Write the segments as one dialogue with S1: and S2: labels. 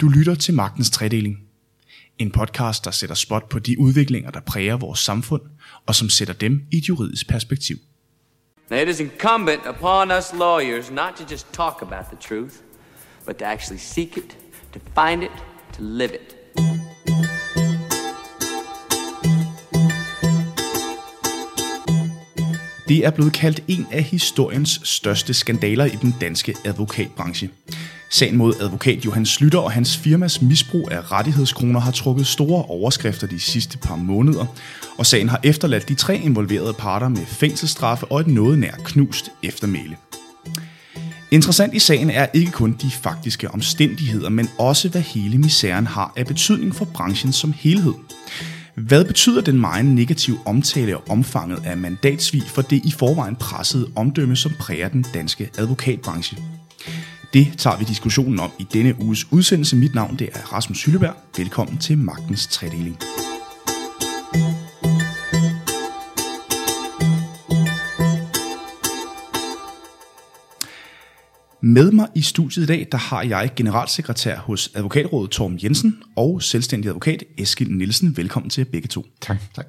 S1: Du lytter til Magtens Tredeling. En podcast, der sætter spot på de udviklinger, der præger vores samfund, og som sætter dem i et juridisk perspektiv.
S2: Now, it is incumbent upon us lawyers not to just talk about the truth, but to actually seek it, to find it, to live it.
S1: Det er blevet kaldt en af historiens største skandaler i den danske advokatbranche. Sagen mod advokat Johan Slytter og hans firmas misbrug af rettighedskroner har trukket store overskrifter de sidste par måneder, og sagen har efterladt de tre involverede parter med fængselsstraffe og et noget nær knust eftermæle. Interessant i sagen er ikke kun de faktiske omstændigheder, men også hvad hele misæren har af betydning for branchen som helhed. Hvad betyder den meget negative omtale og omfanget af mandatsvig for det i forvejen pressede omdømme, som præger den danske advokatbranche? Det tager vi diskussionen om i denne uges udsendelse. Mit navn det er Rasmus Hylleberg. Velkommen til Magtens Tredeling. Med mig i studiet i dag, der har jeg generalsekretær hos Advokatrådet Torm Jensen og selvstændig advokat Eskild Nielsen. Velkommen til begge to.
S3: Tak. tak.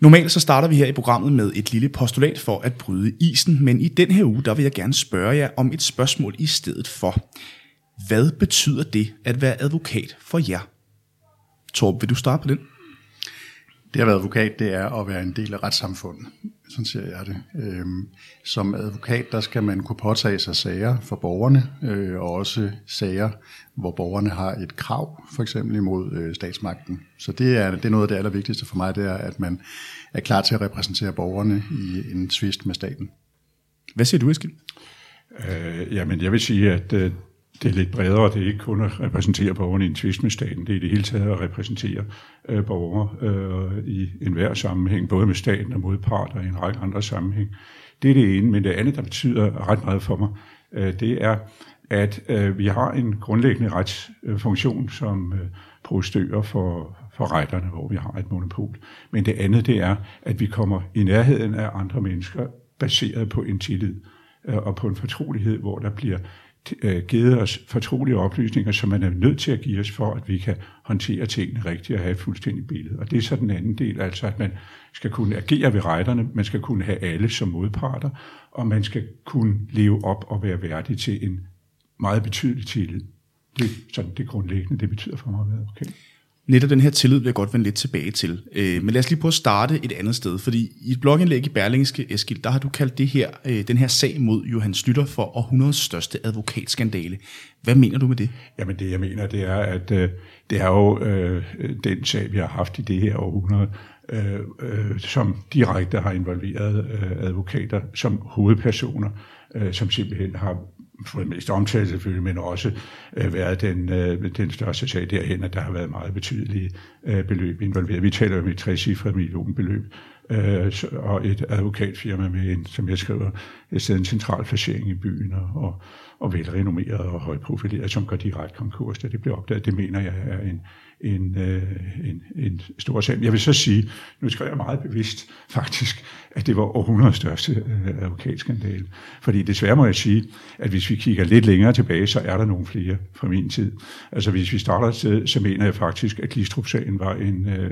S1: Normalt så starter vi her i programmet med et lille postulat for at bryde isen, men i den her uge, der vil jeg gerne spørge jer om et spørgsmål i stedet for. Hvad betyder det at være advokat for jer? Torb, vil du starte på den?
S3: Det at være advokat, det er at være en del af retssamfundet. Sådan ser jeg det. Øhm, som advokat, der skal man kunne påtage sig sager for borgerne, øh, og også sager, hvor borgerne har et krav, for eksempel imod øh, statsmagten. Så det er, det er noget af det allervigtigste for mig, det er, at man er klar til at repræsentere borgerne i en tvist med staten.
S1: Hvad siger du, Eskild?
S4: Øh, jamen, jeg vil sige, at øh, det er lidt bredere. Det er ikke kun at repræsentere borgerne i en tvist med staten. Det er i det hele taget at repræsentere øh, borgere øh, i enhver sammenhæng, både med staten og modparter i en række andre sammenhæng. Det er det ene, men det andet, der betyder ret meget for mig, øh, det er, at øh, vi har en grundlæggende retsfunktion som øh, prostører for, for retterne, hvor vi har et monopol. Men det andet, det er, at vi kommer i nærheden af andre mennesker, baseret på en tillid øh, og på en fortrolighed, hvor der bliver Øh, givet os fortrolige oplysninger, som man er nødt til at give os for, at vi kan håndtere tingene rigtigt og have et fuldstændigt billede. Og det er så den anden del, altså at man skal kunne agere ved retterne, man skal kunne have alle som modparter, og man skal kunne leve op og være værdig til en meget betydelig tillid. Det er sådan det grundlæggende, det betyder for mig at være okay.
S1: Netop den her tillid vil jeg godt vende lidt tilbage til. Øh, men lad os lige prøve at starte et andet sted, fordi i et blogindlæg i Berlingske, Eskild, der har du kaldt det her, øh, den her sag mod Johan Slytter for århundredes største advokatskandale. Hvad mener du med det?
S4: Jamen det jeg mener, det er, at øh, det er jo øh, den sag, vi har haft i det her århundrede, øh, øh, som direkte har involveret øh, advokater som hovedpersoner, øh, som simpelthen har fået mest omtalt selvfølgelig, men også øh, været den, øh, den største sag derhen, at der har været meget betydelige øh, beløb involveret. Vi taler om et trecifret millionbeløb, øh, og et advokatfirma med en, som jeg skriver, et sted en central placering i byen, og, og, og velrenommeret og højprofileret, som går direkte konkurs, da det bliver opdaget. Det mener jeg er en, en, øh, en, en stor sag. Jeg vil så sige, nu skal jeg meget bevidst faktisk, at det var århundredes største øh, advokatskandale. Fordi desværre må jeg sige, at hvis vi kigger lidt længere tilbage, så er der nogle flere fra min tid. Altså hvis vi starter et sted, så mener jeg faktisk, at Glistrup-sagen var en, øh,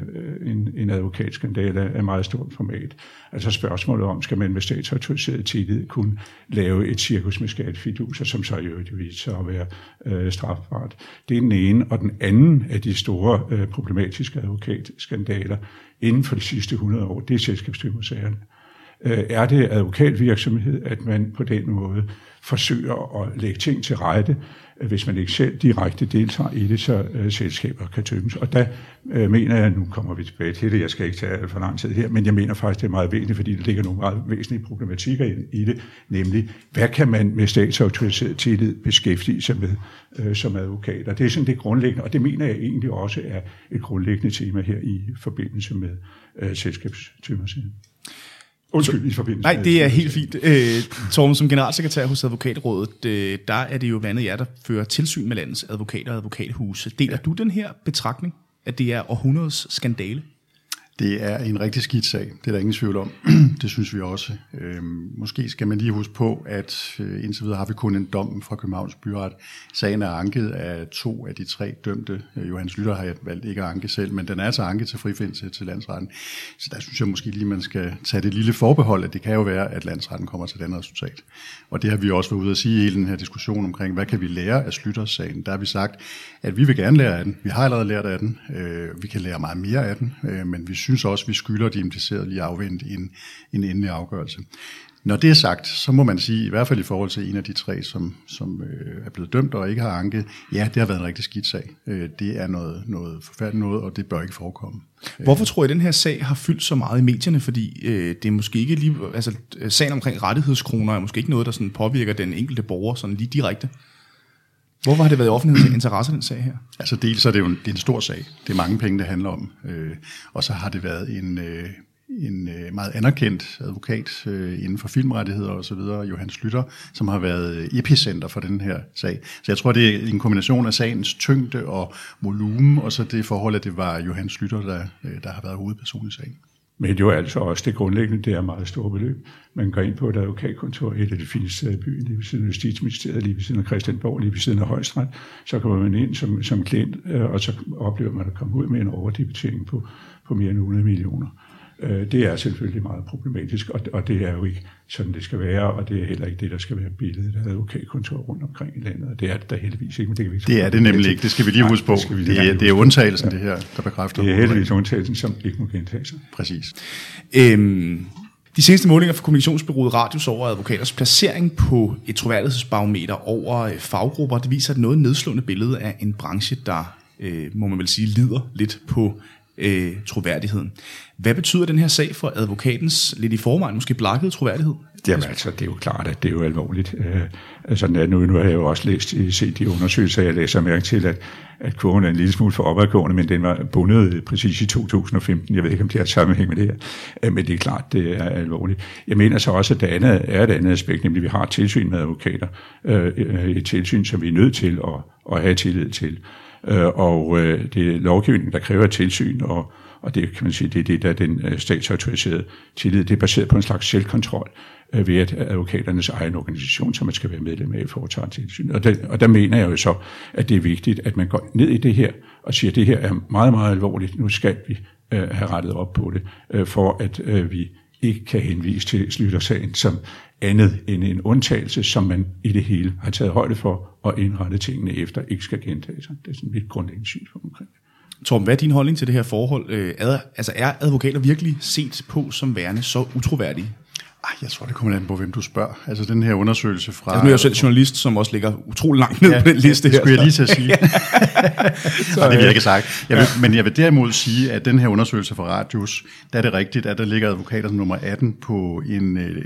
S4: en, en advokatskandale af meget stort format. Altså spørgsmålet om, skal man med statsautoriseret tillid kunne lave et cirkus med skattefiduser, som så i øvrigt viser at være øh, strafbart. Det er den ene. Og den anden af de store øh, problematiske advokatskandaler inden for de sidste 100 år, det er selskabsstyrmosagerne. Øh, er det advokatvirksomhed, at man på den måde forsøger at lægge ting til rette, øh, hvis man ikke selv direkte deltager i det, så øh, selskaber kan tømmes. Og der øh, mener jeg, nu kommer vi tilbage til det, jeg skal ikke tage for lang tid her, men jeg mener faktisk, det er meget væsentligt, fordi der ligger nogle meget væsentlige problematikker i, i det, nemlig, hvad kan man med statsautoriseret tillid beskæftige sig med øh, som advokat? Og det er sådan det grundlæggende, og det mener jeg egentlig også er et grundlæggende tema her i forbindelse med øh, selskabstømmersiden. Undskyld, i forbindelse
S1: Nej, det er helt fint. Øh, Torben, som generalsekretær hos Advokatrådet, øh, der er det jo blandt andet jer, der fører tilsyn med landets advokater og advokathuse. Deler ja. du den her betragtning, at det er århundredes skandale?
S3: Det er en rigtig skidt sag, det er der ingen tvivl om. det synes vi også. Øhm, måske skal man lige huske på, at øh, indtil videre har vi kun en dom fra Københavns Byret. Sagen er anket af to af de tre dømte. Øh, Johannes Lytter har valgt ikke at anke selv, men den er altså anket til frifindelse til landsretten. Så der synes jeg måske lige, man skal tage det lille forbehold, at det kan jo være, at landsretten kommer til et andet resultat. Og det har vi også været ude at sige i hele den her diskussion omkring, hvad kan vi lære af Slytters sagen. Der har vi sagt, at vi vil gerne lære af den. Vi har allerede lært af den. Øh, vi kan lære meget mere af den, øh, men vi synes også, at vi skylder de implicerede lige afvente en, en endelig afgørelse. Når det er sagt, så må man sige, i hvert fald i forhold til en af de tre, som, som øh, er blevet dømt og ikke har anket, ja, det har været en rigtig skidt sag. Øh, det er noget, noget forfærdeligt noget, og det bør ikke forekomme. Øh.
S1: Hvorfor tror jeg, at den her sag har fyldt så meget i medierne? Fordi øh, det er måske ikke lige, altså øh, sagen omkring rettighedskroner er måske ikke noget, der sådan påvirker den enkelte borger sådan lige direkte. Hvorfor har det været i offentlighedens interesse, den sag her?
S3: Altså dels er det jo en, det er en stor sag. Det er mange penge, det handler om. Øh, og så har det været en, øh, en øh, meget anerkendt advokat øh, inden for filmrettigheder og så videre, Johan Slytter, som har været øh, epicenter for den her sag. Så jeg tror, det er en kombination af sagens tyngde og volumen, og så det forhold, at det var Johan Slytter, der, øh, der har været hovedperson i sagen.
S4: Men jo altså også det grundlæggende, det er meget store beløb. Man går ind på et advokatkontor, et af de fineste steder i byen, lige ved siden af Justitsministeriet, lige ved siden af Christianborg, lige ved siden af Højstret. Så kommer man ind som, som klient, øh, og så oplever man at komme ud med en overdebitering på, på mere end 100 millioner. Øh, det er selvfølgelig meget problematisk, og, og det er jo ikke sådan, det skal være, og det er heller ikke det, der skal være billedet af advokatkontor rundt omkring i landet, og det er det der heldigvis ikke. Men det, kan vi
S3: ikke det er det nemlig ikke, det skal vi lige huske på. Nej, det, det, er, det er undtagelsen, ja. det her, der bekræfter.
S4: Det er heldigvis undtagelsen, som ikke må gentage sig.
S3: Præcis.
S1: Øhm, de seneste målinger fra kommunikationsbyrået Radius over advokaters placering på et troværdighedsbarometer over øh, faggrupper, det viser et noget nedslående billede af en branche, der, øh, må man vel sige, lider lidt på øh, troværdigheden. Hvad betyder den her sag for advokatens lidt i forvejen måske blakkede troværdighed?
S4: Jamen altså, det er jo klart, at det er jo alvorligt. Øh, altså, nu, nu har jeg jo også læst, øh, set de undersøgelser, jeg læser mærke til, at, at kurven er en lille smule for opadgående, men den var bundet øh, præcis i 2015. Jeg ved ikke, om det har sammenhæng med det her, øh, men det er klart, det er alvorligt. Jeg mener så også, at det andet er et andet aspekt, nemlig at vi har tilsyn med advokater. Øh, øh, et tilsyn, som vi er nødt til at, at have tillid til. Øh, og øh, det er lovgivningen, der kræver tilsyn, og, og det kan man sige, det er det, der er den øh, statsautoriserede tillid. Det er baseret på en slags selvkontrol øh, ved at advokaternes egen organisation, som man skal være medlem af, foretager tilsyn. Og det, og der mener jeg jo så, at det er vigtigt, at man går ned i det her og siger, at det her er meget, meget alvorligt. Nu skal vi øh, have rettet op på det, øh, for at øh, vi ikke kan henvise til Slyttersagen som andet end en undtagelse, som man i det hele har taget højde for og indrettet tingene efter, ikke skal gentage sig. Det er sådan mit grundlæggende synspunkt omkring det.
S1: Torben, hvad er din holdning til det her forhold? Øh, er, altså er advokater virkelig set på som værende så utroværdige?
S3: Jeg tror, det kommer an på, hvem du spørger. Altså den her undersøgelse fra...
S1: Altså, nu er jeg selv journalist, som også ligger utrolig langt ned ja, på den liste
S3: her. det skulle jeg lige til at sige. så, det vil jeg ikke sagt. Jeg vil, ja. Men jeg vil derimod sige, at den her undersøgelse fra Radius, der er det rigtigt, at der ligger advokater som nummer 18 på en, øh,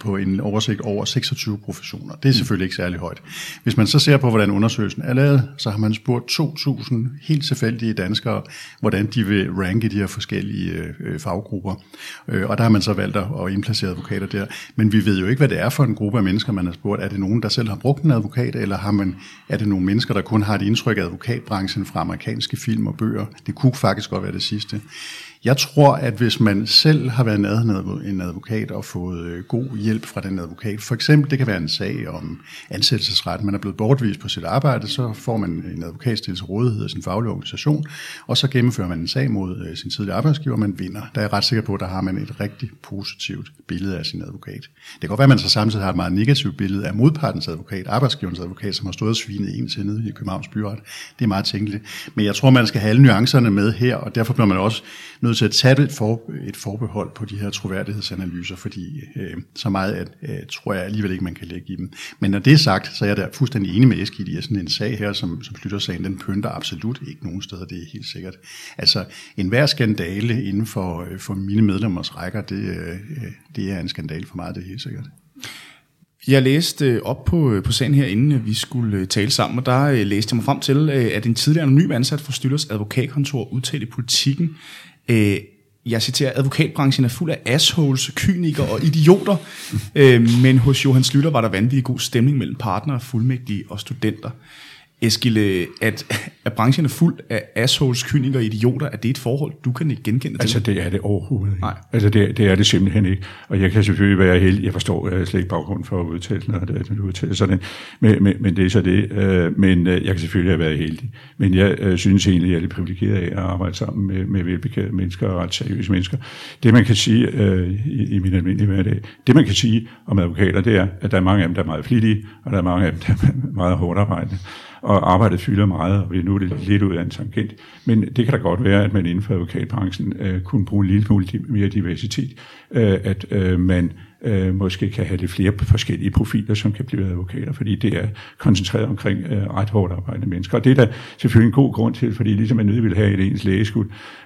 S3: på en oversigt over 26 professioner. Det er selvfølgelig ikke særlig højt. Hvis man så ser på, hvordan undersøgelsen er lavet, så har man spurgt 2.000 helt tilfældige danskere, hvordan de vil ranke de her forskellige øh, faggrupper. Øh, og der har man så valgt at indplacere advokater advokater der. Men vi ved jo ikke, hvad det er for en gruppe af mennesker, man har spurgt. Er det nogen, der selv har brugt en advokat, eller har man, er det nogle mennesker, der kun har et indtryk af advokatbranchen fra amerikanske film og bøger? Det kunne faktisk godt være det sidste. Jeg tror, at hvis man selv har været nærheden en advokat og fået øh, god hjælp fra den advokat, for eksempel det kan være en sag om ansættelsesret, man er blevet bortvist på sit arbejde, så får man en advokat stillet til rådighed af sin faglige organisation, og så gennemfører man en sag mod øh, sin tidligere arbejdsgiver, og man vinder. Der er jeg ret sikker på, at der har man et rigtig positivt billede af sin advokat. Det kan godt være, at man så samtidig har et meget negativt billede af modpartens advokat, arbejdsgiverens advokat, som har stået og svinet en til nede i Københavns Byret. Det er meget tænkeligt. Men jeg tror, man skal have alle nuancerne med her, og derfor bliver man også nødt til at tage et, for, et forbehold på de her troværdighedsanalyser, fordi øh, så meget at, øh, tror jeg alligevel ikke, man kan lægge i dem. Men når det er sagt, så er jeg da fuldstændig enig med Eskild i, at sådan en sag her, som, som Slytter-sagen, den pynter absolut ikke nogen steder, det er helt sikkert. Altså, enhver skandale inden for, øh, for mine medlemmers rækker, det, øh, det er en skandal for mig, det er helt sikkert.
S1: Jeg læste øh, op på, øh, på sagen her, inden øh, vi skulle tale sammen, og der læste jeg mig frem til, at en tidligere anonym ansat for Styllers advokatkontor udtalte i politikken, Øh, jeg citerer, advokatbranchen er fuld af assholes, kynikere og idioter, øh, men hos Johan Slytter var der vanvittig god stemning mellem partnere, fuldmægtige og studenter. Eskil, at, at branchen er fuld af assholes, kynikere og idioter, er det et forhold, du kan ikke genkende til?
S4: Altså, det er det overhovedet ikke.
S1: Nej.
S4: Altså, det, det er det simpelthen ikke. Og jeg kan selvfølgelig være heldig. Jeg forstår jeg slet ikke baggrund for at udtale, når det, du udtaler sådan. Men, men, men det er så det. Øh, men øh, jeg kan selvfølgelig have været heldig. Men jeg øh, synes egentlig, jeg er lidt privilegeret af at arbejde sammen med, med velbekendte mennesker og ret seriøse mennesker. Det, man kan sige i, i min almindelige hverdag, det, man kan sige om advokater, det er, at der er mange af dem, der er meget flittige, og der er mange af dem, der er meget hårdt arbejdende og arbejdet fylder meget, og nu er det lidt ud af en tangent. Men det kan da godt være, at man inden for advokatbranchen øh, kunne bruge en lille smule mere diversitet, øh, at øh, man øh, måske kan have lidt flere forskellige profiler, som kan blive advokater, fordi det er koncentreret omkring øh, ret hårdt arbejdende mennesker. Og det er der selvfølgelig en god grund til, fordi ligesom man nødt vil have et ens lægeskud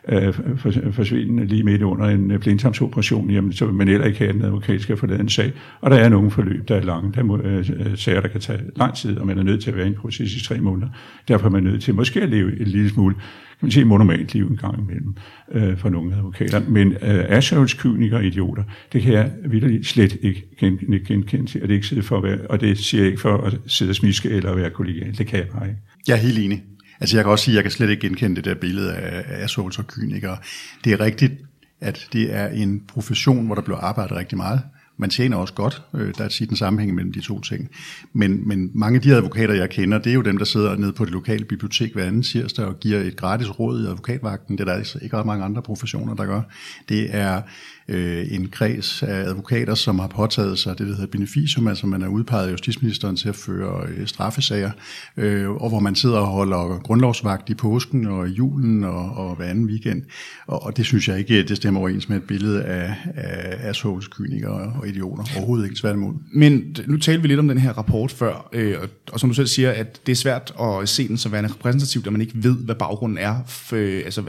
S4: øh, for, forsvinde lige midt under en øh, blindtarmsoperation, jamen så vil man heller ikke have, at en advokat skal forlade en sag. Og der er nogle forløb, der er lange. Der er øh, øh, sager, der kan tage lang tid, og man er nødt til at være i en proces i tre måneder. Derfor er man nødt til måske at leve et lille smule man sige, monomalt liv en gang imellem øh, for nogle advokater. Men øh, assholes, og idioter, det kan jeg vildt slet ikke genkende gen, til, og det, ikke sidde for at være, og det siger jeg ikke for at sidde og smiske eller være kollegial. Det kan jeg bare ikke.
S3: Jeg er helt enig. Altså jeg kan også sige, at jeg kan slet ikke genkende det der billede af assholes og kynikere. Det er rigtigt, at det er en profession, hvor der bliver arbejdet rigtig meget. Man tjener også godt. Øh, der er tit en sammenhæng mellem de to ting. Men, men mange af de advokater, jeg kender, det er jo dem, der sidder nede på det lokale bibliotek hver anden tirsdag og giver et gratis råd i advokatvagten. Det er der altså ikke ret mange andre professioner, der gør. Det er øh, en kreds af advokater, som har påtaget sig det, der hedder beneficium, altså man er udpeget af justitsministeren til at føre øh, straffesager, øh, og hvor man sidder og holder grundlovsvagt i påsken og i julen og, og hver anden weekend. Og, og det synes jeg ikke, det stemmer overens med et billede af, af assholes, kynikere og idioter. Overhovedet ikke tværtimod.
S1: Men nu talte vi lidt om den her rapport før, øh, og, og som du selv siger, at det er svært at se den som værende repræsentativ, da man ikke ved, hvad baggrunden er, for, altså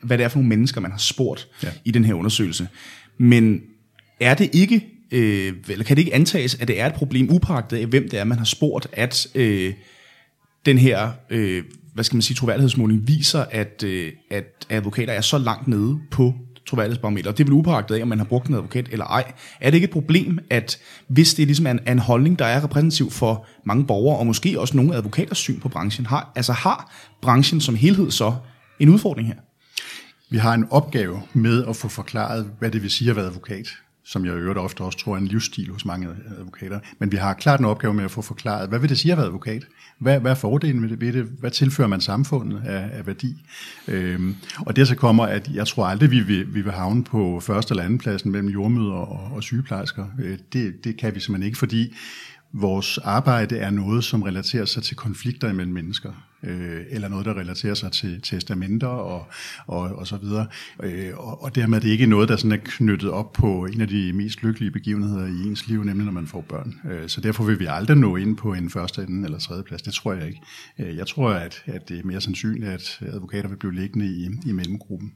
S1: hvad det er for nogle mennesker, man har spurgt ja. i den her undersøgelse. Men er det ikke, øh, eller kan det ikke antages, at det er et problem upagtet af, hvem det er, man har spurgt, at øh, den her, øh, hvad skal man sige, troværdighedsmåling viser, at, øh, at advokater er så langt nede på troværdighedsbarometer, og det er vel af, om man har brugt en advokat eller ej. Er det ikke et problem, at hvis det ligesom er en, en holdning, der er repræsentativ for mange borgere, og måske også nogle advokaters syn på branchen, har, altså har branchen som helhed så en udfordring her?
S3: Vi har en opgave med at få forklaret, hvad det vil sige at være advokat, som jeg i øvrigt ofte også tror er en livsstil hos mange advokater. Men vi har klart en opgave med at få forklaret, hvad vil det sige at være advokat? Hvad, hvad er fordelen ved det, ved det? Hvad tilfører man samfundet af, af værdi? Øhm, og det så kommer, at jeg tror aldrig, vi vil, vi vil havne på første eller anden pladsen mellem jordmøder og, og sygeplejersker. Øh, det, det kan vi simpelthen ikke, fordi vores arbejde er noget, som relaterer sig til konflikter imellem mennesker, øh, eller noget, der relaterer sig til testamenter og, og, og så videre. Øh, og, og dermed er det ikke noget, der sådan er knyttet op på en af de mest lykkelige begivenheder i ens liv, nemlig når man får børn. Øh, så derfor vil vi aldrig nå ind på en første, anden eller tredje plads. Det tror jeg ikke. Øh, jeg tror, at, at det er mere sandsynligt, at advokater vil blive liggende i, i mellemgruppen.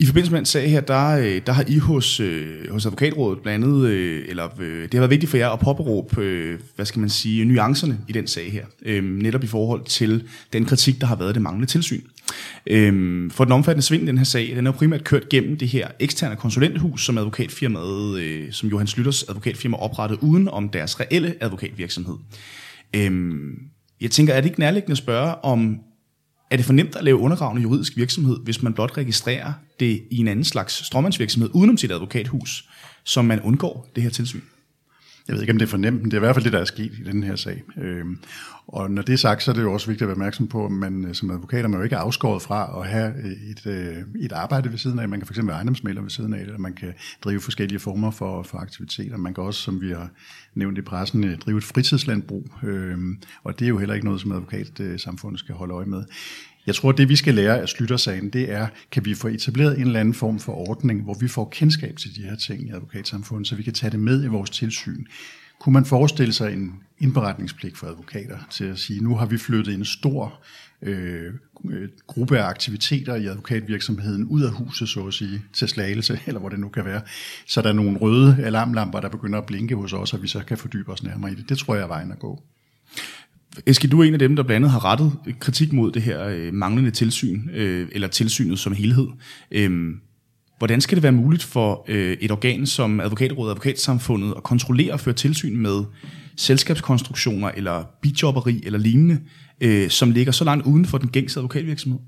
S1: I forbindelse med den sag her, der, øh, der har I hos, øh, hos advokatrådet blandt andet, øh, eller det har været vigtigt for jer at påberåbe, hvad skal man sige, nuancerne i den sag her. Øh, netop i forhold til den kritik, der har været det manglende tilsyn. Øh, for den omfattende svindel den her sag, den er jo primært kørt gennem det her eksterne konsulenthus, som advokatfirmaet, øh, som Johan Slytters advokatfirma oprettede uden om deres reelle advokatvirksomhed. Øh, jeg tænker, er det ikke nærliggende at spørge, om er det for nemt at lave undergravende juridisk virksomhed, hvis man blot registrerer det i en anden slags stråmandsvirksomhed udenom sit advokathus, som man undgår det her tilsyn?
S3: Jeg ved ikke, om det er fornemt, men det er i hvert fald det, der er sket i den her sag. Øhm, og når det er sagt, så er det jo også vigtigt at være opmærksom på, at man øh, som advokat er man jo ikke afskåret fra at have øh, et, øh, et arbejde ved siden af. Man kan fx være ejendomsmælder ved siden af, eller man kan drive forskellige former for, for aktiviteter. Man kan også, som vi har nævnt i pressen, drive et fritidslandbrug. Øhm, og det er jo heller ikke noget, som advokatsamfundet skal holde øje med. Jeg tror, det vi skal lære af Slyttersagen, det er, kan vi få etableret en eller anden form for ordning, hvor vi får kendskab til de her ting i advokatsamfundet, så vi kan tage det med i vores tilsyn. Kunne man forestille sig en indberetningspligt for advokater til at sige, nu har vi flyttet en stor øh, øh gruppe af aktiviteter i advokatvirksomheden ud af huset, så at sige, til slagelse, eller hvor det nu kan være, så der er nogle røde alarmlamper, der begynder at blinke hos os, og vi så kan fordybe os nærmere i det. Det tror jeg er vejen at gå.
S1: Eske, du er en af dem, der blandt andet har rettet kritik mod det her øh, manglende tilsyn, øh, eller tilsynet som helhed. Øh, hvordan skal det være muligt for øh, et organ som Advokatrådet og Advokatsamfundet at kontrollere og føre tilsyn med selskabskonstruktioner eller bijobberi eller lignende, øh, som ligger så langt uden for den gængse advokatvirksomhed?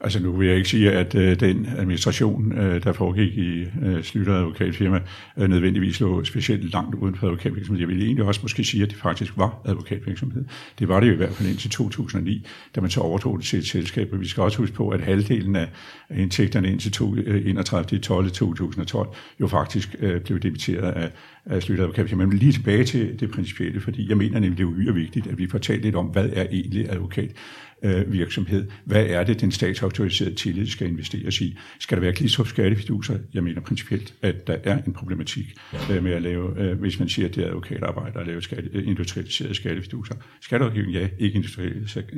S4: Altså nu vil jeg ikke sige, at øh, den administration, øh, der foregik i øh, Slytter advokatfirma, øh, nødvendigvis lå specielt langt uden for advokatvirksomhed. Jeg vil egentlig også måske sige, at det faktisk var advokatvirksomhed. Det var det jo i hvert fald indtil 2009, da man så overtog det til et selskab. Og vi skal også huske på, at halvdelen af indtægterne indtil 31. 12. 2012 jo faktisk øh, blev debiteret af, af Slytter advokatfirma. Men lige tilbage til det principielle, fordi jeg mener nemlig, det er uhyre vigtigt, at vi får talt lidt om, hvad er egentlig advokat øh, virksomhed. Hvad er det, den statsautoriserede tillid skal investeres i? Skal der være Glistrup skattefiduser? Jeg mener principielt, at der er en problematik øh, med at lave, øh, hvis man siger, at det er advokatarbejde at lave skatte, industrialiserede skattefiduser. Skatterådgivning, ja, ikke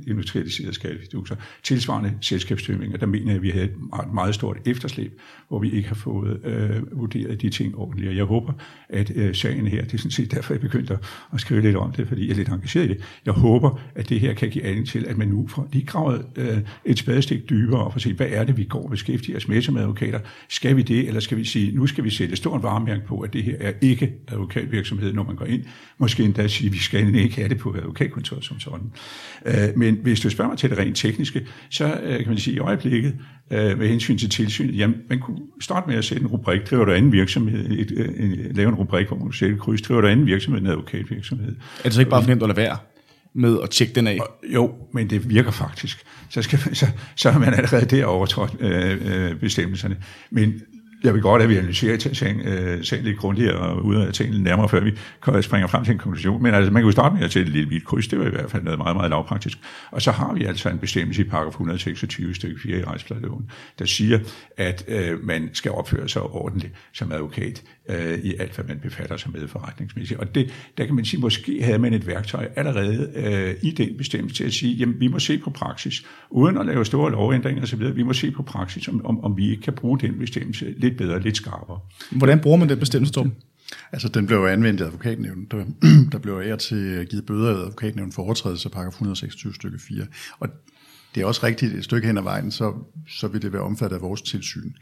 S4: industrialiserede skattefiduser. Tilsvarende selskabstømninger, der mener jeg, at vi havde et meget stort efterslæb, hvor vi ikke har fået øh, vurderet de ting ordentligt. Og jeg håber, at øh, sagen her, det er sådan set derfor, jeg begyndte at skrive lidt om det, fordi jeg er lidt engageret i det. Jeg håber, at det her kan give anledning til, at man nu for lige gravet øh, et spadestik dybere og for at se, hvad er det, vi går og beskæftiger os med som advokater? Skal vi det, eller skal vi sige, nu skal vi sætte stort varemærke på, at det her er ikke advokatvirksomhed, når man går ind. Måske endda sige, at vi skal ikke have det på advokatkontoret som sådan. Øh, men hvis du spørger mig til det rent tekniske, så øh, kan man sige, i øjeblikket, øh, med hensyn til tilsynet, jamen, man kunne starte med at sætte en rubrik, driver du anden virksomhed, et, øh, lave en rubrik, hvor man kunne sætte et kryds, driver du anden virksomhed, en advokatvirksomhed.
S1: Er det så ikke bare for nemt at lade være? Med at tjekke den af.
S4: Jo, men det virker faktisk. Så, skal, så, så har man allerede der overtrådt øh, øh, bestemmelserne. Men jeg vil godt, at vi analyserer sagen, øh, sagen lidt grundigere og ud af tingene nærmere, før vi springer frem til en konklusion. Men altså, man kan jo starte med at sætte et lille hvidt kryds. Det var i hvert fald noget meget, meget lavpraktisk. Og så har vi altså en bestemmelse i paragraf 126 stykke 4 i rejspladeloven, der siger, at øh, man skal opføre sig ordentligt som advokat øh, i alt, hvad man befatter sig med forretningsmæssigt. Og det, der kan man sige, måske havde man et værktøj allerede øh, i den bestemmelse til at sige, jamen vi må se på praksis, uden at lave store lovændringer osv., vi må se på praksis, om, om, om vi ikke kan bruge den bestemmelse lidt bedre, lidt skarpere.
S1: Hvordan bruger man den bestemmelse, Torben?
S3: Altså, den blev jo anvendt i advokatnævnet. Der, der blev af til givet bøder af advokatnævnet for overtrædelse af paragraf 126 stykke 4. Og det er også rigtigt, et stykke hen ad vejen, så, så vil det være omfattet af vores tilsyn.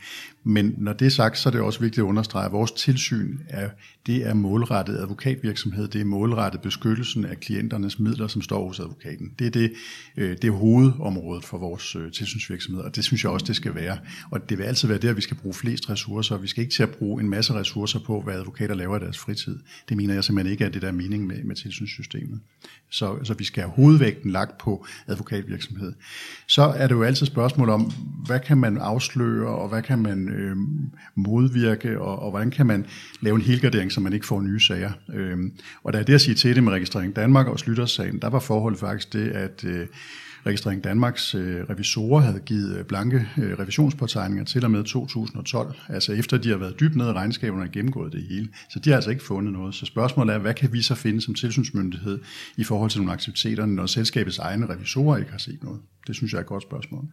S3: Men når det er sagt, så er det også vigtigt at understrege, at vores tilsyn er, det er målrettet advokatvirksomhed, det er målrettet beskyttelsen af klienternes midler, som står hos advokaten. Det er, det, øh, det er hovedområdet for vores øh, tilsynsvirksomhed, og det synes jeg også, det skal være. Og det vil altid være der, vi skal bruge flest ressourcer, vi skal ikke til at bruge en masse ressourcer på, hvad advokater laver i deres fritid. Det mener jeg simpelthen ikke er det, der er mening med, med tilsynssystemet. Så, så vi skal have hovedvægten lagt på advokatvirksomhed så er det jo altid spørgsmål om, hvad kan man afsløre, og hvad kan man øh, modvirke, og, og hvordan kan man lave en helgardering, så man ikke får nye sager. Øh, og da er det at sige til det med Registrering Danmark og Slyttersagen, der var forholdet faktisk det, at øh, Registrering Danmarks øh, revisorer havde givet øh, blanke øh, revisionspåtegninger til og med 2012, altså efter de har været dybt nede i regnskaberne og gennemgået det hele. Så de har altså ikke fundet noget. Så spørgsmålet er, hvad kan vi så finde som tilsynsmyndighed i forhold til nogle aktiviteter, når selskabets egne revisorer ikke har set noget? Det synes jeg er et godt spørgsmål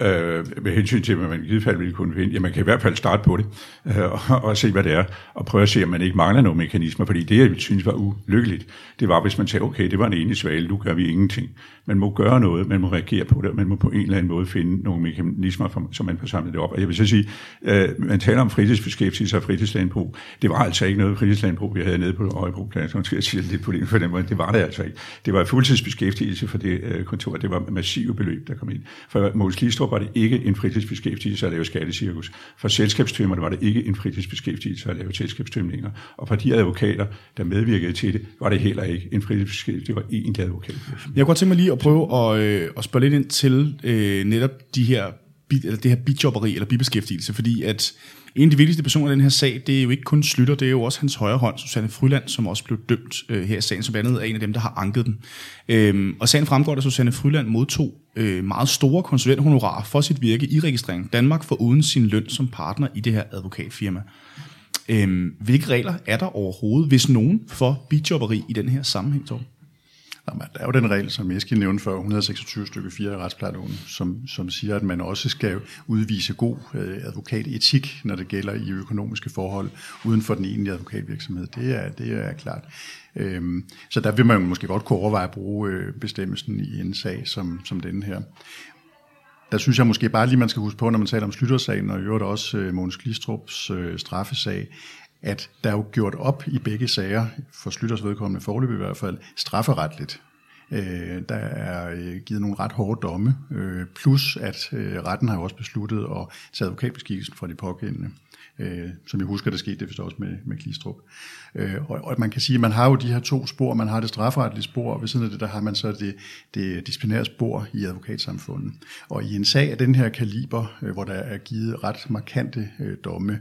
S4: øh, med hensyn til, hvad man i givet fald ville kunne finde. Ja, man kan i hvert fald starte på det, øh, og, og se, hvad det er, og prøve at se, om man ikke mangler nogle mekanismer, fordi det, jeg synes var ulykkeligt, det var, hvis man sagde, okay, det var en enig svale, nu gør vi ingenting. Man må gøre noget, man må reagere på det, man må på en eller anden måde finde nogle mekanismer, for, så man får samlet det op. Og jeg vil så sige, øh, man taler om fritidsbeskæftigelse og fritidslandbrug. Det var altså ikke noget fritidslandbrug, vi havde nede på Øjebro så skal jeg sige lidt på det, for den måde. Det var det altså ikke. Det var fuldtidsbeskæftigelse for det øh, kontor. Det var massive beløb, der kom ind. For Måns Glistrup var det ikke en fritidsbeskæftigelse at lave skattecirkus. For selskabstømmerne var det ikke en fritidsbeskæftigelse at lave selskabstømninger. Og for de advokater, der medvirkede til det, var det heller ikke en fritidsbeskæftigelse. Det var egentlig advokat. Jeg
S1: kunne godt tænke mig lige at prøve at, øh, at spørge lidt ind til øh, netop de her, eller det her bijobberi eller bibeskæftigelse, fordi at en af de vigtigste personer i den her sag, det er jo ikke kun Slytter, det er jo også hans højre hånd, Susanne Fryland, som også blev dømt øh, her i sagen, som blandt andet er en af dem, der har anket den. Øhm, og sagen fremgår, at Susanne Fryland modtog øh, meget store konsulenthonorarer for sit virke i registrering Danmark for uden sin løn som partner i det her advokatfirma. Øhm, hvilke regler er der overhovedet, hvis nogen, for bijobberi i den her sammenhæng, Torben?
S3: Jamen, der er jo den regel, som Eskild nævnte før, 126 stykke 4 i retsplejeloven, som, som siger, at man også skal udvise god øh, advokatetik, når det gælder i økonomiske forhold uden for den egentlige advokatvirksomhed. Det er, det er klart. Øhm, så der vil man jo måske godt kunne overveje at bruge øh, bestemmelsen i en sag som, som denne her. Der synes jeg måske bare lige, man skal huske på, når man taler om Slyttersagen, og i øvrigt også øh, Mogens Glistrups øh, straffesag, at der er jo gjort op i begge sager, for Slytters vedkommende forløb i hvert fald, strafferetligt. Øh, der er øh, givet nogle ret hårde domme, øh, plus at øh, retten har jo også besluttet at tage advokatbeskikkelsen fra de pågældende. Øh, som jeg husker, der skete det vist også med, med Klistrup. Øh, og, og man kan sige, at man har jo de her to spor. Man har det strafferetlige spor, og ved siden af det, der har man så det, det disciplinære spor i advokatsamfundet. Og i en sag af den her kaliber, øh, hvor der er givet ret markante øh, domme,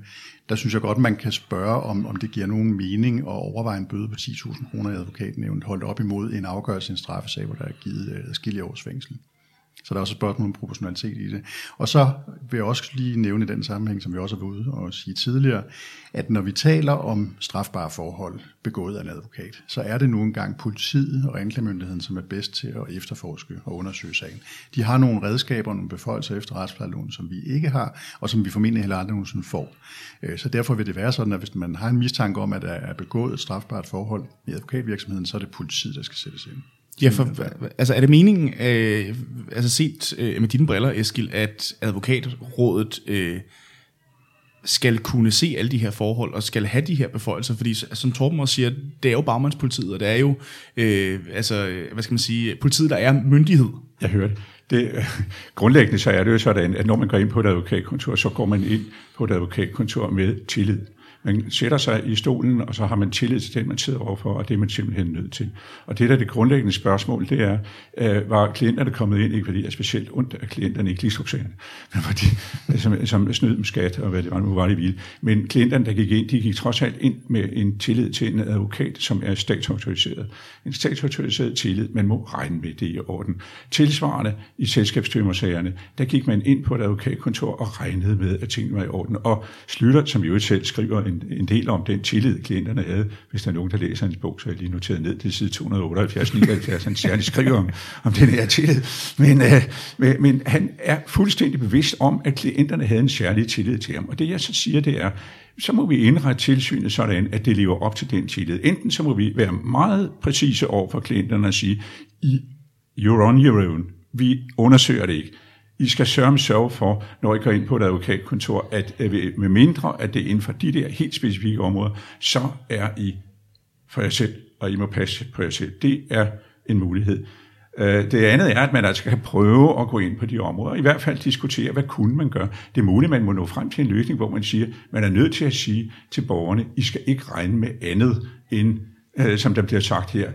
S3: der synes jeg godt, man kan spørge, om, om det giver nogen mening at overveje en bøde på 10.000 kroner i advokatnævnet, holdt op imod en afgørelse i en straffesag, hvor der er givet øh, års fængsel. Så der er også et spørgsmål om proportionalitet i det. Og så vil jeg også lige nævne i den sammenhæng, som vi også har været ude og sige tidligere, at når vi taler om strafbare forhold begået af en advokat, så er det nu engang politiet og anklagemyndigheden, som er bedst til at efterforske og undersøge sagen. De har nogle redskaber og nogle beføjelser efter retsplejeloven, som vi ikke har, og som vi formentlig heller aldrig nogensinde får. Øh, så derfor vil det være sådan, at hvis man har en mistanke om, at der er begået et strafbart forhold i advokatvirksomheden, så er det politiet, der skal sættes ind.
S1: Ja, for, altså er det meningen, øh, altså set øh, med dine briller, Eskil, at advokatrådet øh, skal kunne se alle de her forhold, og skal have de her beføjelser, fordi som Torben også siger, det er jo bagmandspolitiet, og det er jo, øh, altså, hvad skal man sige, politiet, der er myndighed.
S4: Jeg hører det. det. Øh, grundlæggende så er det jo sådan, at når man går ind på et advokatkontor, så går man ind på et advokatkontor med tillid. Man sætter sig i stolen, og så har man tillid til den, man sidder overfor, og det er man simpelthen nødt til. Og det der er det grundlæggende spørgsmål, det er, øh, var klienterne kommet ind, ikke fordi jeg er specielt ondt af klienterne i klistrupsagerne, men fordi, som, som snød med skat, og hvad det var, nu var det vildt. Men klienterne, der gik ind, de gik trods alt ind med en tillid til en advokat, som er statsautoriseret. En statsautoriseret tillid, man må regne med det i orden. Tilsvarende i selskabstømmersagerne, der gik man ind på et advokatkontor og regnede med, at tingene var i orden. Og Slytter, som jo selv skriver en, en del om den tillid, klienterne havde. Hvis der er nogen, der læser hans bog, så er jeg lige noteret ned til side 278-79. Han særligt skriver om, om den her tillid. Men, øh, men, men han er fuldstændig bevidst om, at klienterne havde en særlig tillid til ham. Og det jeg så siger, det er, så må vi indrette tilsynet sådan, at det lever op til den tillid. Enten så må vi være meget præcise over for klienterne og sige, you're on your own. Vi undersøger det ikke. I skal sørge sørge for, når I går ind på et advokatkontor, at med mindre, at det er inden for de der helt specifikke områder, så er I for jer selv, og I må passe på jer selv. Det er en mulighed. Øh, det andet er, at man altså kan prøve at gå ind på de områder, i hvert fald diskutere, hvad kunne man gøre. Det er muligt, at man må nå frem til en løsning, hvor man siger, man er nødt til at sige til borgerne, I skal ikke regne med andet end, øh, som der bliver sagt her,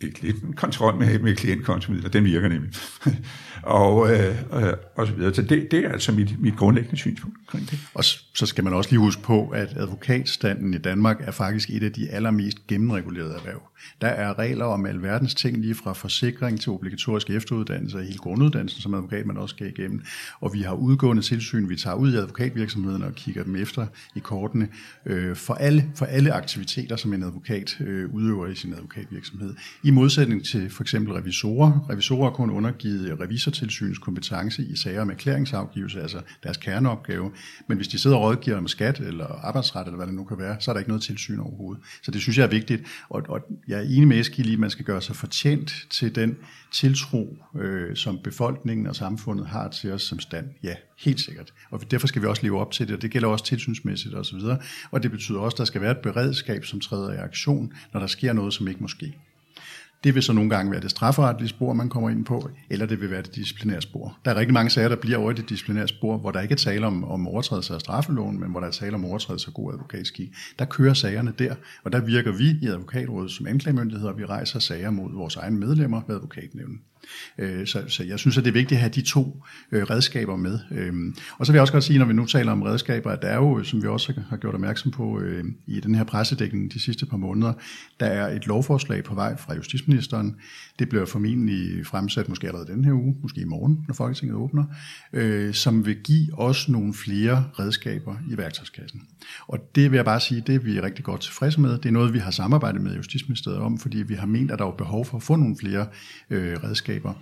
S4: ikke lidt kontrol med, med klientkontomidler, den virker nemlig. og, øh, øh, og så videre. Så det, det er altså mit, mit grundlæggende synspunkt omkring det.
S3: Og så skal man også lige huske på, at advokatstanden i Danmark er faktisk et af de allermest gennemregulerede erhverv. Der er regler om alverdens ting, lige fra forsikring til obligatorisk efteruddannelse og hele grunduddannelsen, som advokat man også skal igennem. Og vi har udgående tilsyn, vi tager ud i advokatvirksomheden og kigger dem efter i kortene øh, for, alle, for alle aktiviteter, som en advokat øh, udøver i sin advokatvirksomhed. I modsætning til for eksempel revisorer. Revisorer er kun undergivet Datatilsynets kompetence i sager om erklæringsafgivelse, altså deres kerneopgave. Men hvis de sidder og rådgiver om skat eller arbejdsret, eller hvad det nu kan være, så er der ikke noget tilsyn overhovedet. Så det synes jeg er vigtigt. Og, og jeg er enig med Eskild i, at man skal gøre sig fortjent til den tiltro, øh, som befolkningen og samfundet har til os som stand. Ja, helt sikkert. Og derfor skal vi også leve op til det, og det gælder også tilsynsmæssigt osv. Og, og det betyder også, at der skal være et beredskab, som træder i aktion, når der sker noget, som ikke må ske. Det vil så nogle gange være det strafferetlige spor, man kommer ind på, eller det vil være det disciplinære spor. Der er rigtig mange sager, der bliver over i det disciplinære spor, hvor der ikke er tale om, om overtrædelse af straffeloven, men hvor der er tale om overtrædelse af god advokatskik. Der kører sagerne der, og der virker vi i advokatrådet som anklagemyndighed, og vi rejser sager mod vores egne medlemmer ved advokatnævnen. Øh, så, så jeg synes, at det er vigtigt at have de to øh, redskaber med. Øhm, og så vil jeg også godt sige, når vi nu taler om redskaber, at der er jo, øh, som vi også har gjort opmærksom på øh, i den her pressedækning de sidste par måneder, der er et lovforslag på vej fra justitsministeren. Det bliver formentlig fremsat måske allerede den her uge, måske i morgen, når Folketinget åbner, øh, som vil give os nogle flere redskaber i værktøjskassen. Og det vil jeg bare sige, det er vi rigtig godt tilfredse med. Det er noget, vi har samarbejdet med Justitsministeriet om, fordi vi har ment, at der er behov for at få nogle flere øh, redskaber selskaber.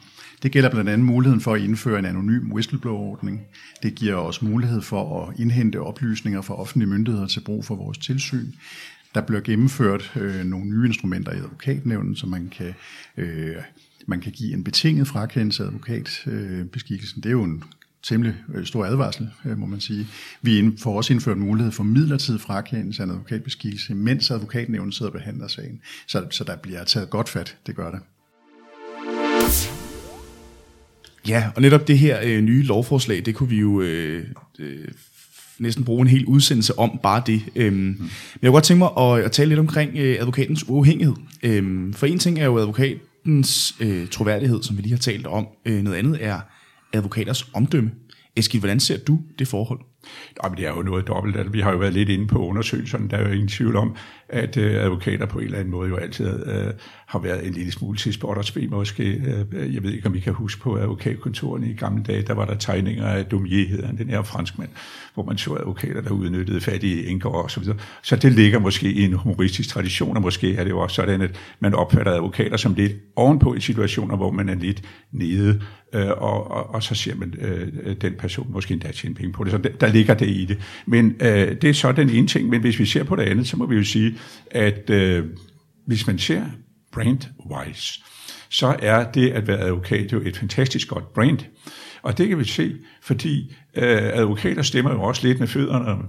S3: Det gælder blandt andet muligheden for at indføre en anonym whistleblower-ordning. Det giver os mulighed for at indhente oplysninger fra offentlige myndigheder til brug for vores tilsyn. Der bliver gennemført øh, nogle nye instrumenter i advokatnævnen, så man kan, øh, man kan give en betinget frakendelse af advokatbeskikkelsen. Øh, det er jo en temmelig øh, stor advarsel, øh, må man sige. Vi får også indført mulighed for midlertidig frakendelse af en advokatbeskikkelse, mens advokatnævnen sidder og behandler sagen. Så, så der bliver taget godt fat, det gør det.
S1: Ja, og netop det her øh, nye lovforslag, det kunne vi jo øh, øh, næsten bruge en hel udsendelse om bare det. Øhm, mm. Men jeg kunne godt tænke mig at, at tale lidt omkring øh, advokatens uafhængighed. Øhm, for en ting er jo advokatens øh, troværdighed, som vi lige har talt om. Øh, noget andet er advokaters omdømme. Eskild, hvordan ser du det forhold?
S4: Jamen, det er jo noget dobbelt. Altså, vi har jo været lidt inde på undersøgelserne. Der er jo ingen tvivl om, at øh, advokater på en eller anden måde jo altid øh, har været en lille smule til spot måske. Øh, jeg ved ikke, om I kan huske på advokatkontorene i gamle dage, der var der tegninger af Dumier, hedder den her franskmand, hvor man så advokater, der udnyttede fattige enker og så videre. Så det ligger måske i en humoristisk tradition, og måske er det jo også sådan, at man opfatter advokater som lidt ovenpå i situationer, hvor man er lidt nede, øh, og, og, og så ser man øh, den person måske endda tjene penge på det. Så der ligger det i det. Men øh, det er så den ene ting, men hvis vi ser på det andet, så må vi jo sige, at øh, hvis man ser brand-wise, så er det at være advokat jo et fantastisk godt brand. Og det kan vi se, fordi øh, advokater stemmer jo også lidt med fødderne,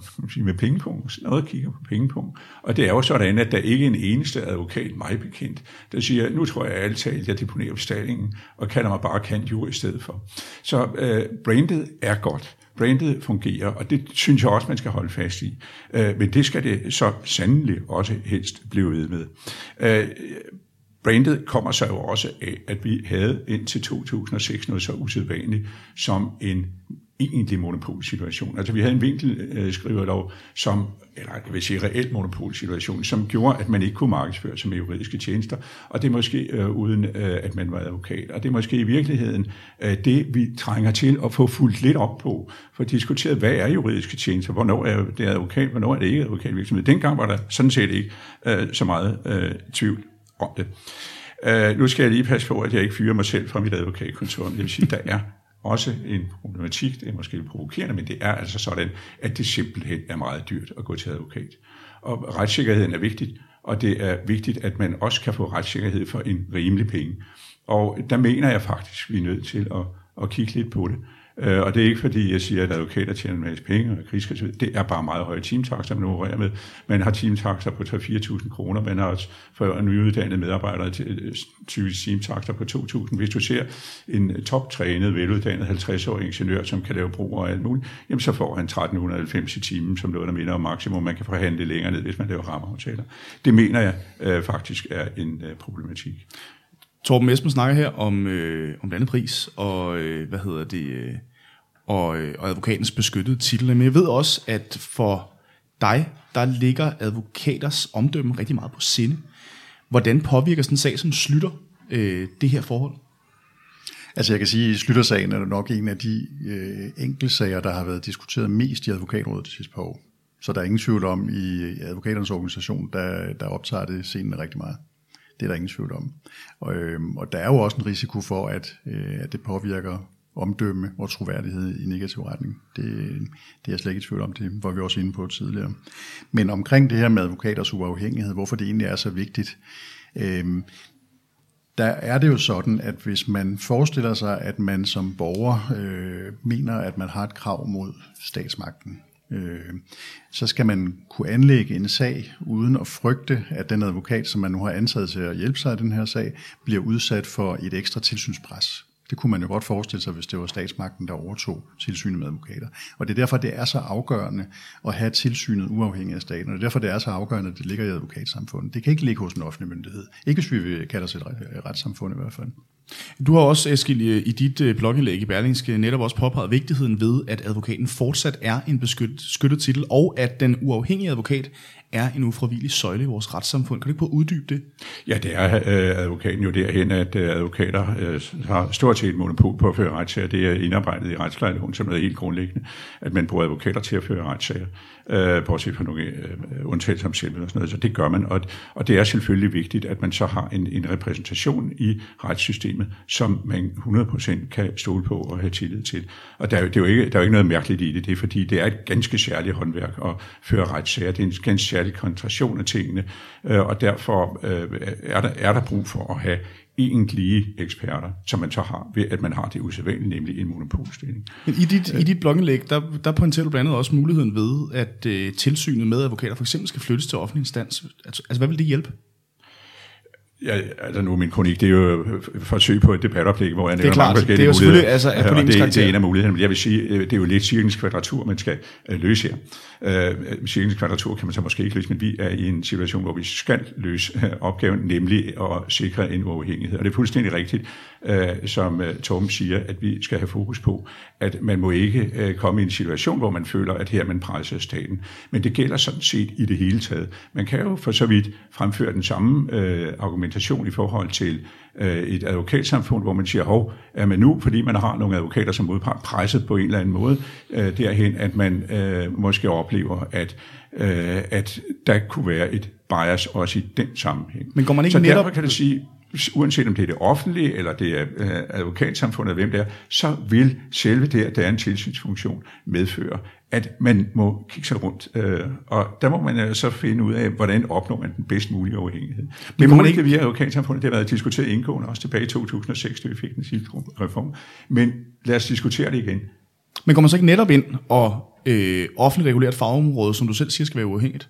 S4: med pengepunkt, noget kigger på pengepunkt. Og det er jo sådan, at der ikke er en eneste advokat, mig bekendt, der siger, nu tror jeg alt talt, jeg deponerer bestallingen, og kalder mig bare kan i stedet for. Så øh, brandet er godt brandet fungerer, og det synes jeg også, man skal holde fast i. Øh, men det skal det så sandelig også helst blive ved med. Øh, brandet kommer så jo også af, at vi havde indtil 2006 noget så usædvanligt som en egentlig monopolsituation. Altså vi havde en vinkelskriverlov, som, eller jeg vil sige reelt monopolsituation, som gjorde, at man ikke kunne markedsføre sig med juridiske tjenester, og det er måske øh, uden, øh, at man var advokat. Og det er måske i virkeligheden øh, det, vi trænger til at få fuldt lidt op på, for at diskutere, hvad er juridiske tjenester, hvornår er det advokat, hvornår er det ikke advokatvirksomhed. Dengang var der sådan set ikke øh, så meget øh, tvivl om det. Uh, nu skal jeg lige passe på, at jeg ikke fyrer mig selv fra mit advokatkontor. Det vil sige, der er også en problematik, det er måske lidt provokerende, men det er altså sådan, at det simpelthen er meget dyrt at gå til advokat. Og retssikkerheden er vigtigt, og det er vigtigt, at man også kan få retssikkerhed for en rimelig penge. Og der mener jeg faktisk, at vi er nødt til at, at kigge lidt på det. Øh, og det er ikke fordi, jeg siger, at advokater tjener en masse penge, og krigsskridt, det er bare meget høje teamtakster, man opererer med. Man har teamtakster på 3-4.000 kroner, man har også for nyuddannede medarbejdere til øh, typisk teamtakster på 2.000. Hvis du ser en øh, toptrænet, veluddannet 50-årig ingeniør, som kan lave brug og alt muligt, jamen så får han 1390 i timen, som noget, der minder om maksimum. Man kan forhandle længere ned, hvis man laver rammeaftaler. Det mener jeg øh, faktisk er en øh, problematik.
S1: Torben Esben snakker her om, øh, om landepris og øh, hvad hedder det, øh, og, øh, og advokatens beskyttede titel. Men jeg ved også, at for dig, der ligger advokaters omdømme rigtig meget på sinde. Hvordan påvirker sådan en sag som Slytter øh, det her forhold?
S3: Altså jeg kan sige, at Slyttersagen er nok en af de øh, enkeltsager, der har været diskuteret mest i advokatrådet de sidste par år. Så der er ingen tvivl om, i advokaternes organisation, der, der optager det scenen rigtig meget. Det er der ingen tvivl om. Og, øh, og der er jo også en risiko for, at, øh, at det påvirker omdømme og troværdighed i negativ retning. Det, det er jeg slet ikke i tvivl om, det var vi også inde på tidligere. Men omkring det her med advokaters uafhængighed, hvorfor det egentlig er så vigtigt, øh, der er det jo sådan, at hvis man forestiller sig, at man som borger øh, mener, at man har et krav mod statsmagten, øh, så skal man kunne anlægge en sag uden at frygte, at den advokat, som man nu har ansat til at hjælpe sig i den her sag, bliver udsat for et ekstra tilsynspres. Det kunne man jo godt forestille sig, hvis det var statsmagten, der overtog tilsynet med advokater. Og det er derfor, det er så afgørende at have tilsynet uafhængigt af staten. Og det er derfor, det er så afgørende, at det ligger i advokatsamfundet. Det kan ikke ligge hos en offentlig myndighed. Ikke hvis vi vil kalde os et retssamfund i hvert fald.
S1: Du har også, Eskild, i dit øh, blogindlæg i Berlingske netop også påpeget vigtigheden ved, at advokaten fortsat er en beskyttet titel, og at den uafhængige advokat er en ufravigelig søjle i vores retssamfund. Kan du ikke prøve at uddybe det?
S4: Ja, det er øh, advokaten jo derhen, at øh, advokater øh, har stort set monopol på at føre retssager. Det er indarbejdet i retsplejeloven som noget helt grundlæggende, at man bruger advokater til at føre retssager, øh, bortset fra nogle øh, undtagelser om selv og sådan noget. Så det gør man, og, og det er selvfølgelig vigtigt, at man så har en, en repræsentation i retssystemet som man 100% kan stole på og have tillid til. Og der er, jo, det er jo ikke, der er jo ikke noget mærkeligt i det, det er fordi, det er et ganske særligt håndværk at føre retssager. Det er en ganske særlig koncentration af tingene, øh, og derfor øh, er, der, er der brug for at have egentlige eksperter, som man så har ved, at man har det usædvanlige, nemlig en monopolstilling.
S1: Men i dit, i dit blogindlæg, der, der pointerer du blandt andet også muligheden ved, at øh, tilsynet med advokater for eksempel skal flyttes til offentlig instans. Altså, altså hvad vil det hjælpe?
S4: Ja, altså nu min kronik, det er jo et forsøg på et debatoplæg, hvor jeg nævner mange forskellige
S1: Det er jo selvfølgelig, altså, af
S4: og det, det er en af mulighederne, men jeg vil sige, øh, det er jo lidt cirkens kvadratur, man skal øh, løse her. Øh, cirkens kvadratur kan man så måske ikke løse, men vi er i en situation, hvor vi skal løse øh, opgaven, nemlig at sikre en uafhængighed. Og det er fuldstændig rigtigt, øh, som øh, Torben siger, at vi skal have fokus på, at man må ikke øh, komme i en situation, hvor man føler, at her er man presset af staten. Men det gælder sådan set i det hele taget. Man kan jo for så vidt fremføre den samme øh, argumentation i forhold til øh, et advokatsamfund, hvor man siger, hov, er man nu, fordi man har nogle advokater som modpart, presset på en eller anden måde, øh, derhen, at man øh, måske oplever, at, øh, at der kunne være et bias også i den sammenhæng.
S1: Men går man ikke
S4: Så
S1: netop-
S4: derfor kan du sige, uanset om det er det offentlige, eller det er øh, advokatsamfundet, hvem det er, så vil selve det, at der er en tilsynsfunktion, medføre, at man må kigge sig rundt. Øh, og der må man øh, så finde ud af, hvordan opnår man den bedst mulige uafhængighed. Det
S1: kunne
S4: må
S1: man
S4: ikke
S1: ikke-
S4: via advokatsamfundet, det har været diskuteret indgående også tilbage i 2006, da vi fik den sidste reform. Men lad os diskutere det igen.
S1: Men går man så ikke netop ind og øh, offentligt reguleret fagområde, som du selv siger skal være uafhængigt?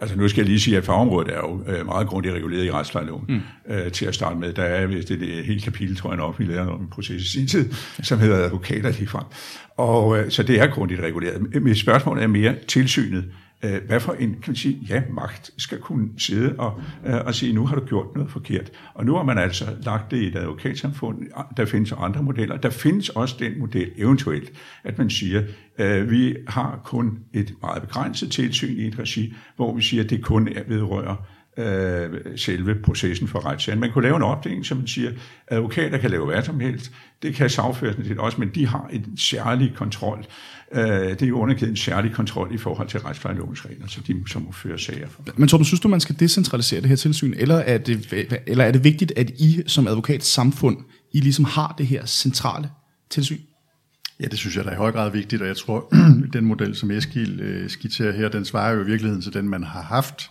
S4: Altså nu skal jeg lige sige, at fagområdet er jo øh, meget grundigt reguleret i retsplejeloven mm. øh, til at starte med. Der er vist et, et helt kapitel, tror jeg nok, vi lavede om en proces i sin tid, som hedder advokater lige frem. Og øh, så det er grundigt reguleret. Mit spørgsmål er mere tilsynet. Øh, hvad for en, kan man sige, ja, magt skal kunne sidde og, øh, og sige, nu har du gjort noget forkert. Og nu har man altså lagt det i et advokatsamfund. Der findes andre modeller. Der findes også den model eventuelt, at man siger, øh, vi har kun et meget begrænset tilsyn i et regi, hvor vi siger, at det kun er vedrører øh, selve processen for retssagen. Man kunne lave en opdeling, som man siger, advokater kan lave hvad som helst, det kan sagførelsen til også, men de har en særlig kontrol. Øh, det er jo undergivet en særlig kontrol i forhold til retsplejelovens regler, så de så må føre sager for.
S1: Men Torben, synes du, man skal decentralisere det her tilsyn, eller er det, eller er det vigtigt, at I som advokatsamfund, I ligesom har det her centrale tilsyn?
S3: Ja, det synes jeg der er i høj grad vigtigt, og jeg tror, den model, som Eskild øh, skitserer her, den svarer jo i virkeligheden til den, man har haft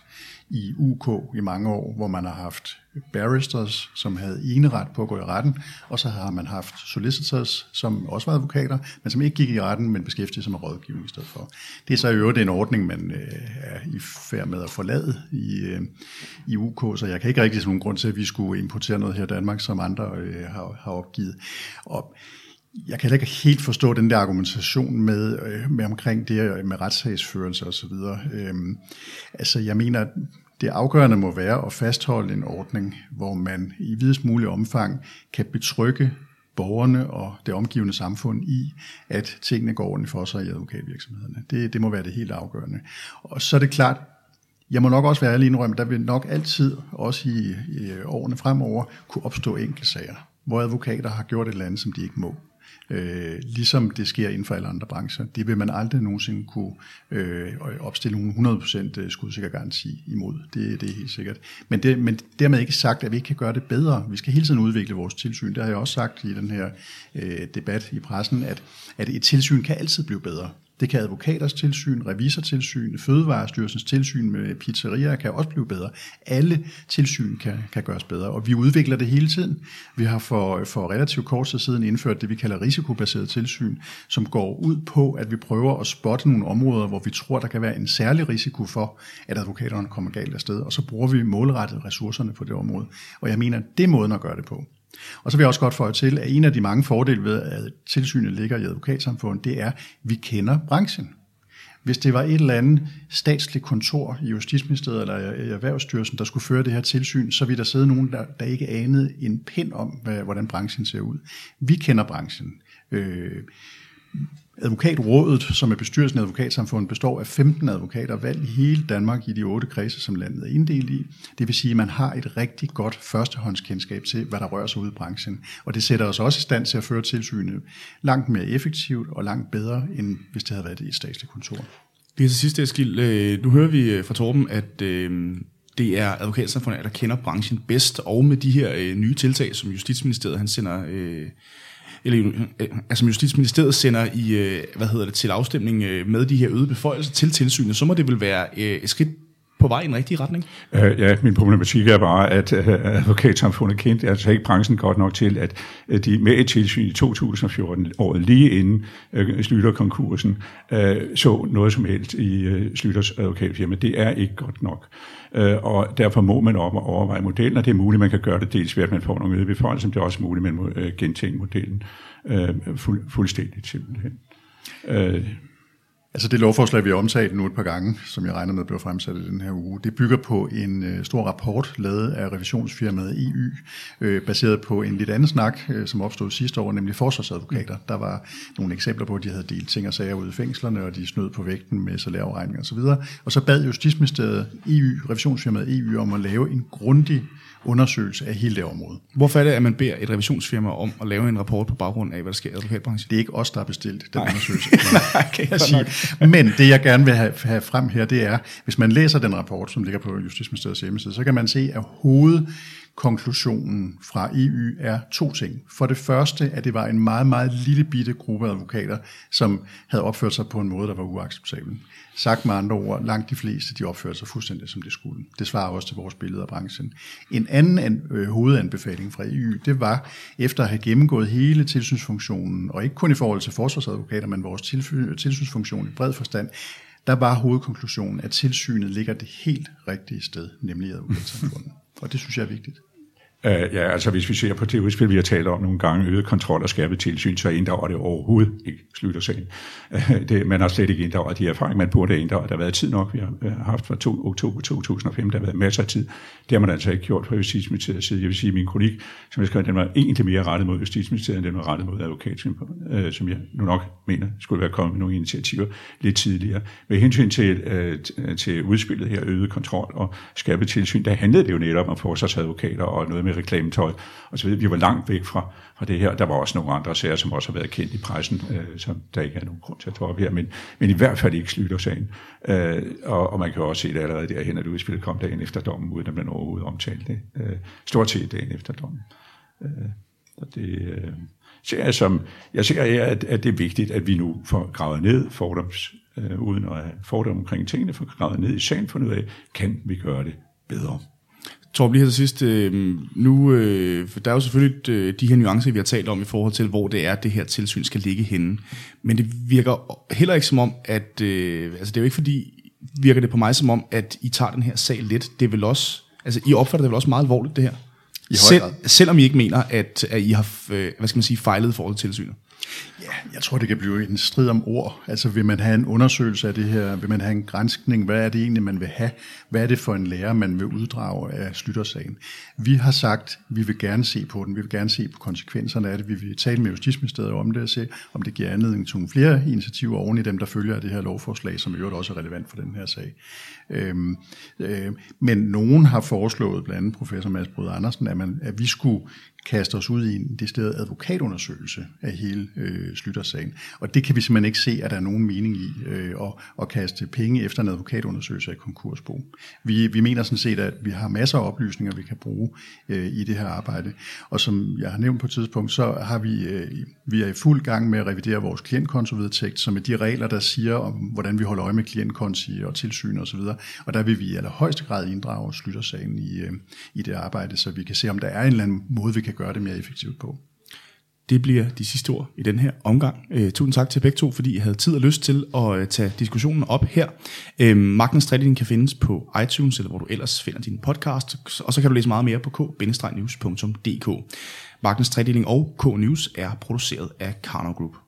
S3: i UK i mange år, hvor man har haft barristers, som havde eneret på at gå i retten, og så har man haft solicitors, som også var advokater, men som ikke gik i retten, men beskæftigede sig med rådgivning i stedet for. Det er så i øvrigt en ordning, man øh, er i færd med at forlade i, øh, i UK, så jeg kan ikke rigtig se nogen grund til, at vi skulle importere noget her i Danmark, som andre øh, har, har opgivet. Og jeg kan heller ikke helt forstå den der argumentation med, øh, med omkring det øh, med retssagsførelse osv. Øhm, altså, jeg mener, at det afgørende må være at fastholde en ordning, hvor man i videst mulig omfang kan betrygge borgerne og det omgivende samfund i, at tingene går ordentligt for sig i advokatvirksomhederne. Det, det må være det helt afgørende. Og så er det klart, jeg må nok også være ærlig indrømme, der vil nok altid, også i, i årene fremover, kunne opstå enkeltsager, hvor advokater har gjort et eller andet, som de ikke må. Øh, ligesom det sker inden for alle andre brancher. Det vil man aldrig nogensinde kunne øh, opstille nogen 100% øh, skudsikker garanti imod. Det, det er helt sikkert. Men, det, men dermed ikke sagt, at vi ikke kan gøre det bedre. Vi skal hele tiden udvikle vores tilsyn. Det har jeg også sagt i den her øh, debat i pressen, at, at et tilsyn kan altid blive bedre. Det kan advokaters tilsyn, revisortilsyn, Fødevarestyrelsens tilsyn med pizzerier kan også blive bedre. Alle tilsyn kan, kan gøres bedre, og vi udvikler det hele tiden. Vi har for, for relativt kort tid siden indført det, vi kalder risikobaseret tilsyn, som går ud på, at vi prøver at spotte nogle områder, hvor vi tror, der kan være en særlig risiko for, at advokaterne kommer galt afsted, og så bruger vi målrettet ressourcerne på det område. Og jeg mener, det er måden at gøre det på. Og så vil jeg også godt få til, at en af de mange fordele ved, at tilsynet ligger i advokatsamfundet, det er, at vi kender branchen. Hvis det var et eller andet statsligt kontor i Justitsministeriet eller i Erhvervsstyrelsen, der skulle føre det her tilsyn, så ville der sidde nogen, der, der ikke anede en pind om, hvad, hvordan branchen ser ud. Vi kender branchen. Øh, Advokatrådet, som er bestyrelsen af advokatsamfundet, består af 15 advokater valgt i hele Danmark i de otte kredse, som landet er inddelt i. Det vil sige, at man har et rigtig godt førstehåndskendskab til, hvad der rører sig ude i branchen. Og det sætter os også i stand til at føre tilsynet langt mere effektivt og langt bedre, end hvis det havde været i et statsligt kontor.
S1: Lige til sidste, Eskild, øh, nu hører vi øh, fra Torben, at, øh, det er advokatsamfundet, der kender branchen bedst, og med de her nye tiltag, som Justitsministeriet han sender... Eller øh, altså Justitsministeriet sender i, øh, hvad hedder det, til afstemning øh, med de her øgede beføjelser til tilsynet, så må det vel være et skridt på vej i en rigtig retning?
S4: Uh, ja, min problematik er bare, at uh, advokatsamfundet kendte altså ikke branchen godt nok til, at uh, de med et tilsyn i 2014, året lige inden øh, uh, Slytter konkursen, uh, så noget som helst i uh, Slytters advokatfirma. Det er ikke godt nok. Uh, og derfor må man op og overveje modellen, og det er muligt, man kan gøre det dels ved, at man får nogle øgede beføjelser, men det er også muligt, at man må uh, gentænke modellen uh, fuld, fuldstændigt simpelthen. Uh,
S3: Altså det lovforslag, vi har omtalt nu et par gange, som jeg regner med bliver fremsat i den her uge, det bygger på en øh, stor rapport lavet af revisionsfirmaet EU, øh, baseret på en lidt anden snak, øh, som opstod sidste år, nemlig forsvarsadvokater. Der var nogle eksempler på, at de havde delt ting og sager ud i fængslerne, og de snød på vægten med salærregninger osv. Og så bad Justitsministeriet EU, revisionsfirmaet EU, om at lave en grundig undersøgelse af hele det område.
S1: Hvorfor er det, at man beder et revisionsfirma om at lave en rapport på baggrund af, hvad der sker i advokatbranchen?
S3: Det er ikke os, der har bestilt den Nej. undersøgelse. Nej, kan jeg sige. Men det, jeg gerne vil have, have frem her, det er, hvis man læser den rapport, som ligger på Justitsministeriets hjemmeside, så kan man se, at hoved konklusionen fra EU er to ting. For det første, at det var en meget, meget lille bitte gruppe advokater, som havde opført sig på en måde, der var uacceptabel. Sagt med andre ord, langt de fleste, de opførte sig fuldstændig som det skulle. Det svarer også til vores billede af branchen. En anden an, øh, hovedanbefaling fra EU, det var, efter at have gennemgået hele tilsynsfunktionen, og ikke kun i forhold til forsvarsadvokater, men vores tilsynsfunktion i bred forstand, der var hovedkonklusionen, at tilsynet ligger det helt rigtige sted, nemlig i advokatsamfundet. Og det synes jeg er vigtigt.
S4: Uh, ja, altså hvis vi ser på det udspil, vi har talt om nogle gange, øget kontrol og skærpet tilsyn, så inddrager det overhovedet ikke slutter sagen. Uh, det, man har slet ikke inddraget de erfaringer, man burde inddrage. Der har været tid nok, vi har øh, haft fra to, oktober 2005, der har været masser af tid. Det har man altså ikke gjort fra Justitsministeriets side. Jeg vil sige, at min kronik, som jeg skrev, den var egentlig mere rettet mod Justitsministeriet, end den var rettet mod advokat, uh, som jeg nu nok mener skulle være kommet med nogle initiativer lidt tidligere. Med hensyn til, uh, til udspillet her, øget kontrol og skærpet tilsyn, der handlede det jo netop om forsvarsadvokater og noget med reklametøj og så videre. Vi var langt væk fra, fra det her. Der var også nogle andre sager, som også har været kendt i pressen, øh, som der ikke er nogen grund til at tage op her, men, men i hvert fald ikke Slytter-sagen. Øh, og, og man kan også se det allerede derhen, at udspillet kom dagen efter dommen, uden at man overhovedet omtalte det. Øh, stort set dagen efter dommen. Øh, og det, øh, ser jeg, som, jeg ser, at, at det er vigtigt, at vi nu får gravet ned fordoms, øh, uden at have fordomme omkring tingene, får gravet ned i sagen, for ud af, kan vi gøre det bedre.
S1: Torb, lige her til sidst, øh, nu, øh, der er jo selvfølgelig øh, de her nuancer, vi har talt om i forhold til, hvor det er, det her tilsyn skal ligge henne. Men det virker heller ikke som om, at, øh, altså det er jo ikke fordi, virker det på mig som om, at I tager den her sag lidt. Det er vel også, altså I opfatter det vel også meget alvorligt, det her? I Sel, selvom I ikke mener, at, at I har, øh, hvad skal man sige, fejlet i forhold til tilsynet.
S3: Ja, jeg tror, det kan blive en strid om ord. Altså vil man have en undersøgelse af det her? Vil man have en grænskning? Hvad er det egentlig, man vil have? Hvad er det for en lærer, man vil uddrage af Slyttersagen? Vi har sagt, vi vil gerne se på den. Vi vil gerne se på konsekvenserne af det. Vi vil tale med Justitsministeriet om det og se, om det giver anledning til nogle flere initiativer oven i dem, der følger af det her lovforslag, som i øvrigt også er relevant for den her sag. Øhm, øh, men nogen har foreslået, blandt andet professor Mads Brød Andersen, at, man, at vi skulle kaste os ud i en decideret advokatundersøgelse af hele øh, Slyttersagen. Og det kan vi simpelthen ikke se, at der er nogen mening i øh, at, at kaste penge efter en advokatundersøgelse af konkursbo. Vi, vi mener sådan set, at vi har masser af oplysninger, vi kan bruge øh, i det her arbejde. Og som jeg har nævnt på et tidspunkt, så har vi, øh, vi er i fuld gang med at revidere vores klientkontovedtægt, som er de regler, der siger om, hvordan vi holder øje med klientkonti og tilsyn osv. Og, og der vil vi i allerhøjeste grad inddrage Slyttersagen i, øh, i det arbejde, så vi kan se, om der er en eller anden måde, vi kan gøre det mere effektivt på.
S1: Det bliver de sidste ord i den her omgang. Øh, tusind tak til begge to, fordi I havde tid og lyst til at øh, tage diskussionen op her. Øh, Magtens Trading kan findes på iTunes, eller hvor du ellers finder din podcast, og så kan du læse meget mere på k-news.dk. Magtens Trading og K-News er produceret af Karno Group.